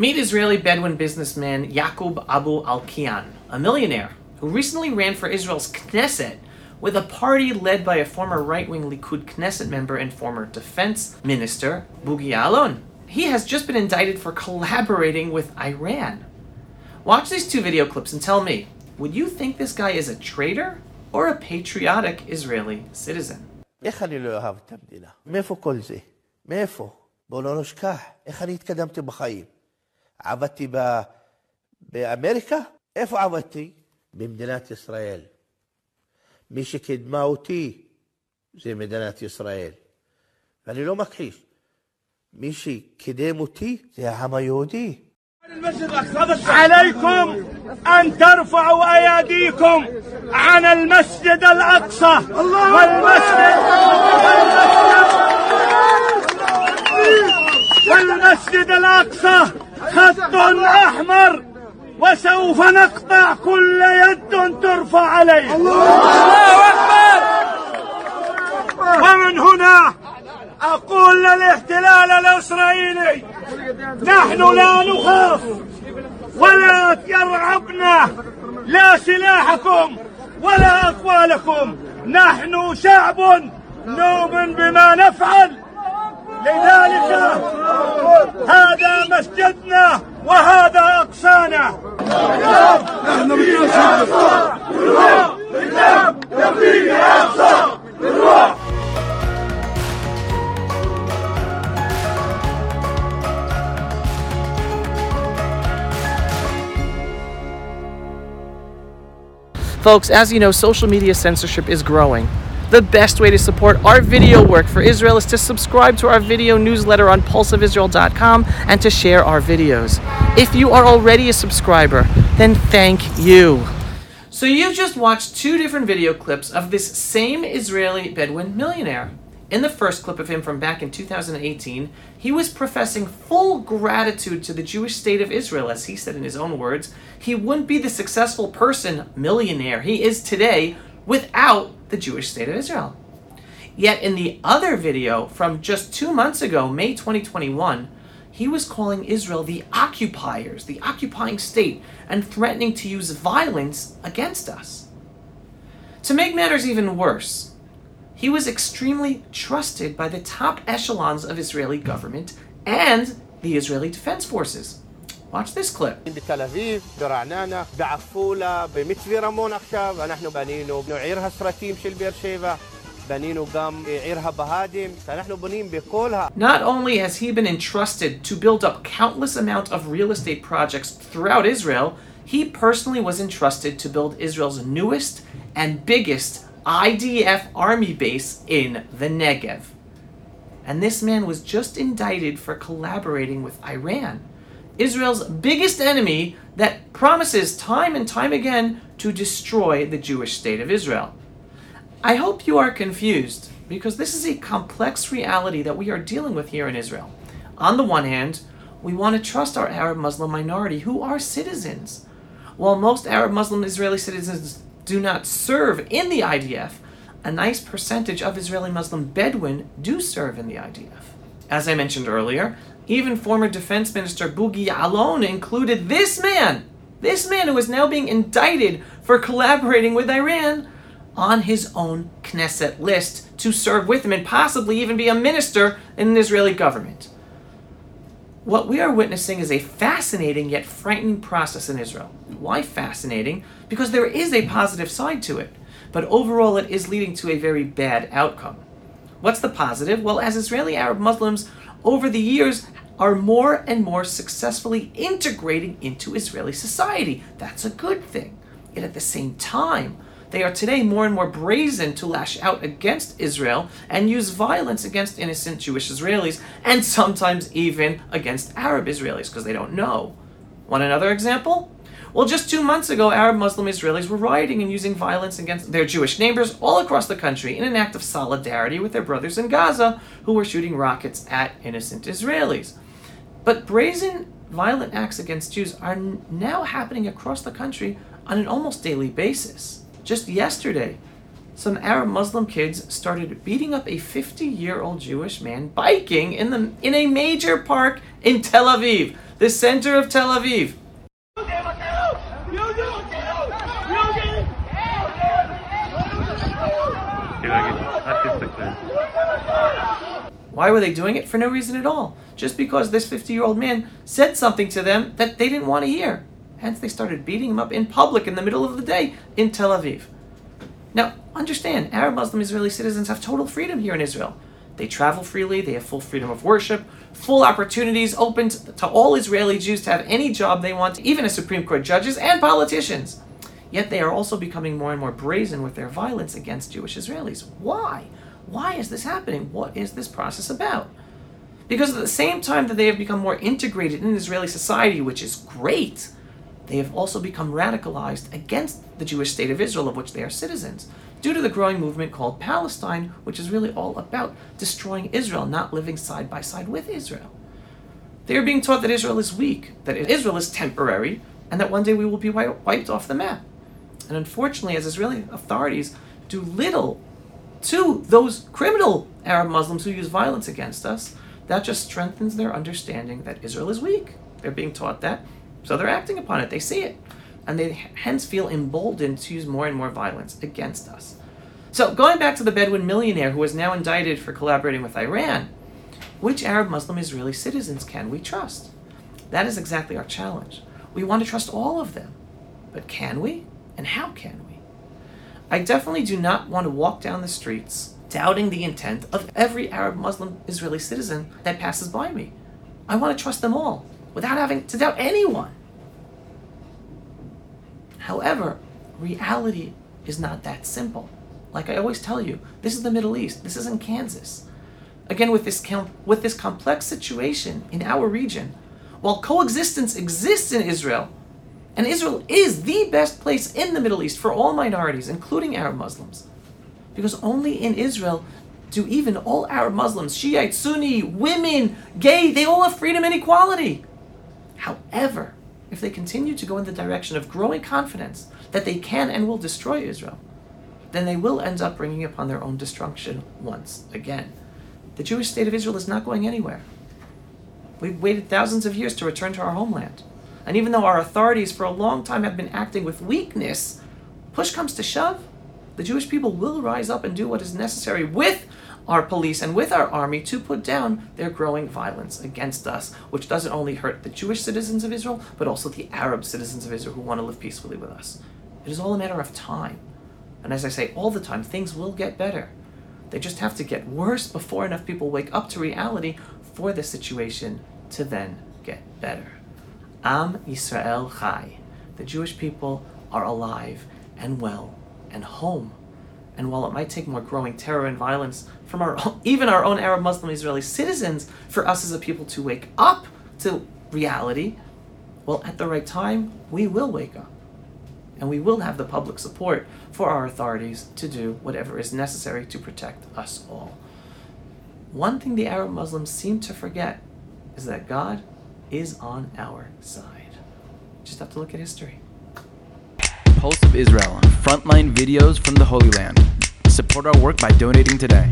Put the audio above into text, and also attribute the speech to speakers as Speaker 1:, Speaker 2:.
Speaker 1: Meet Israeli Bedouin businessman Yaqub Abu Alkian, a millionaire who recently ran for Israel's Knesset with a party led by a former right-wing Likud Knesset member and former defense minister Bogie Ya'alon. He has just been indicted for collaborating with Iran. Watch these two video clips and tell me, would you think this guy is a traitor or a patriotic Israeli citizen?
Speaker 2: מאיפה כל זה? מאיפה? בואו לא נשכח איך אני התקדמתי בחיים. عبدتي ب... بأمريكا؟ إيفو عبدتي بمدينة إسرائيل. مش كد ماوتي زي مدينة إسرائيل. فأني لو مكحيش مش كدموتي زي عما يهودي.
Speaker 3: عليكم أن ترفعوا أيديكم عن المسجد الأقصى والمسجد والمسجد, والمسجد الأقصى. خط أحمر وسوف نقطع كل يد ترفع عليه. الله أكبر. ومن هنا أقول للاحتلال الإسرائيلي نحن لا نخاف ولا يرعبنا لا سلاحكم ولا أقوالكم. نحن شعب نؤمن بما نفعل. لذلك هذا مسجدنا وهذا أقصانا نحن بالروح بالروح بالدم يبني أقصى بالروح
Speaker 1: Folks, as you know, social media censorship is growing. The best way to support our video work for Israel is to subscribe to our video newsletter on pulseofisrael.com and to share our videos. If you are already a subscriber, then thank you. So you just watched two different video clips of this same Israeli Bedouin millionaire. In the first clip of him from back in 2018, he was professing full gratitude to the Jewish state of Israel, as he said in his own words. He wouldn't be the successful person, millionaire, he is today without the Jewish state of Israel. Yet in the other video from just two months ago, May 2021, he was calling Israel the occupiers, the occupying state, and threatening to use violence against us. To make matters even worse, he was extremely trusted by the top echelons of Israeli government and the Israeli Defense Forces. Watch this clip.
Speaker 2: בתל אביב, ברעננה, בעפולה, במצפה רמון עכשיו, אנחנו בנינו עיר הסרטים של באר שבע. בנינו גם עיר הבה"דים, אנחנו בונים בכל ה...
Speaker 1: Not only has he been entrusted to build up countless amount of real estate projects throughout Israel, he personally was entrusted to build Israel's newest and biggest IDF army base in the Negev. And this man was just indicted for collaborating with Iran, Israel's biggest enemy that promises time and time again to destroy the Jewish state of Israel. I hope you are confused because this is a complex reality that we are dealing with here in Israel. On the one hand, we want to trust our Arab Muslim minority who are citizens. While most Arab Muslim Israeli citizens do not serve in the IDF, a nice percentage of Israeli Muslim Bedouin do serve in the IDF. As I mentioned earlier, even former Defense Minister Bogie Ya'alon included this man, this man who is now being indicted for collaborating with Iran, on his own Knesset list to serve with him and possibly even be a minister in an Israeli government. What we are witnessing is a fascinating yet frightening process in Israel. Why fascinating? Because there is a positive side to it, but overall it is leading to a very bad outcome. What's the positive? Well, as Israeli Arab Muslims over the years are more and more successfully integrating into Israeli society. That's a good thing. Yet at the same time, they are today more and more brazen to lash out against Israel and use violence against innocent Jewish Israelis and sometimes even against Arab Israelis because they don't know. Want another example? Well, just two months ago, Arab Muslim Israelis were rioting and using violence against their Jewish neighbors all across the country in an act of solidarity with their brothers in Gaza who were shooting rockets at innocent Israelis. But brazen violent acts against Jews are now happening across the country on an almost daily basis. Just yesterday, some Arab Muslim kids started beating up a 50 year old Jewish man biking in, the, in a major park in Tel Aviv. the center of Tel Aviv. Why were they doing it? For no reason at all. Just because this 50 year old man said something to them that they didn't want to hear. Hence, they started beating him up in public in the middle of the day in Tel Aviv. Now, understand, Arab Muslim Israeli citizens have total freedom here in Israel. They travel freely, they have full freedom of worship, full opportunities open to all Israeli Jews to have any job they want, even as Supreme Court judges and politicians. Yet they are also becoming more and more brazen with their violence against Jewish Israelis. Why? Why is this happening? What is this process about? Because at the same time that they have become more integrated in Israeli society, which is great, they have also become radicalized against the Jewish state of Israel, of which they are citizens, due to the growing movement called Palestine, which is really all about destroying Israel, not living side by side with Israel. They are being taught that Israel is weak, that Israel is temporary, and that one day we will be wiped off the map. And unfortunately, as Israeli authorities do little to those criminal Arab Muslims who use violence against us, that just strengthens their understanding that Israel is weak. They're being taught that, so they're acting upon it. They see it. And they hence feel emboldened to use more and more violence against us. So, going back to the Bedouin millionaire who is now indicted for collaborating with Iran, which Arab Muslim Israeli citizens can we trust? That is exactly our challenge. We want to trust all of them. But can we? And how can we? I definitely do not want to walk down the streets doubting the intent of every Arab Muslim Israeli citizen that passes by me. I want to trust them all without having to doubt anyone. However, reality is not that simple. Like I always tell you, this is the Middle East. This isn't Kansas. Again, with this com- with this complex situation in our region, while coexistence exists in Israel, and Israel is the best place in the Middle East for all minorities, including Arab Muslims, because only in Israel do even all Arab Muslims, Shiite, Sunni, women, gay, they all have freedom and equality. However, if they continue to go in the direction of growing confidence that they can and will destroy Israel, then they will end up bringing upon their own destruction once again. The Jewish state of Israel is not going anywhere. We've waited thousands of years to return to our homeland. And even though our authorities for a long time have been acting with weakness, push comes to shove, the Jewish people will rise up and do what is necessary with our police and with our army to put down their growing violence against us, which doesn't only hurt the Jewish citizens of Israel, but also the Arab citizens of Israel who want to live peacefully with us. It is all a matter of time. And as I say all the time, things will get better. They just have to get worse before enough people wake up to reality for the situation to then get better. Am Yisrael Chai. The Jewish people are alive and well and home. And while it might take more growing terror and violence from our own, even our own Arab Muslim Israeli citizens for us as a people to wake up to reality, well, at the right time, we will wake up. And we will have the public support for our authorities to do whatever is necessary to protect us all. One thing the Arab Muslims seem to forget is that God is on our side. Just have to look at history.
Speaker 4: Pulse of Israel, frontline videos from the Holy Land. Support our work by donating today.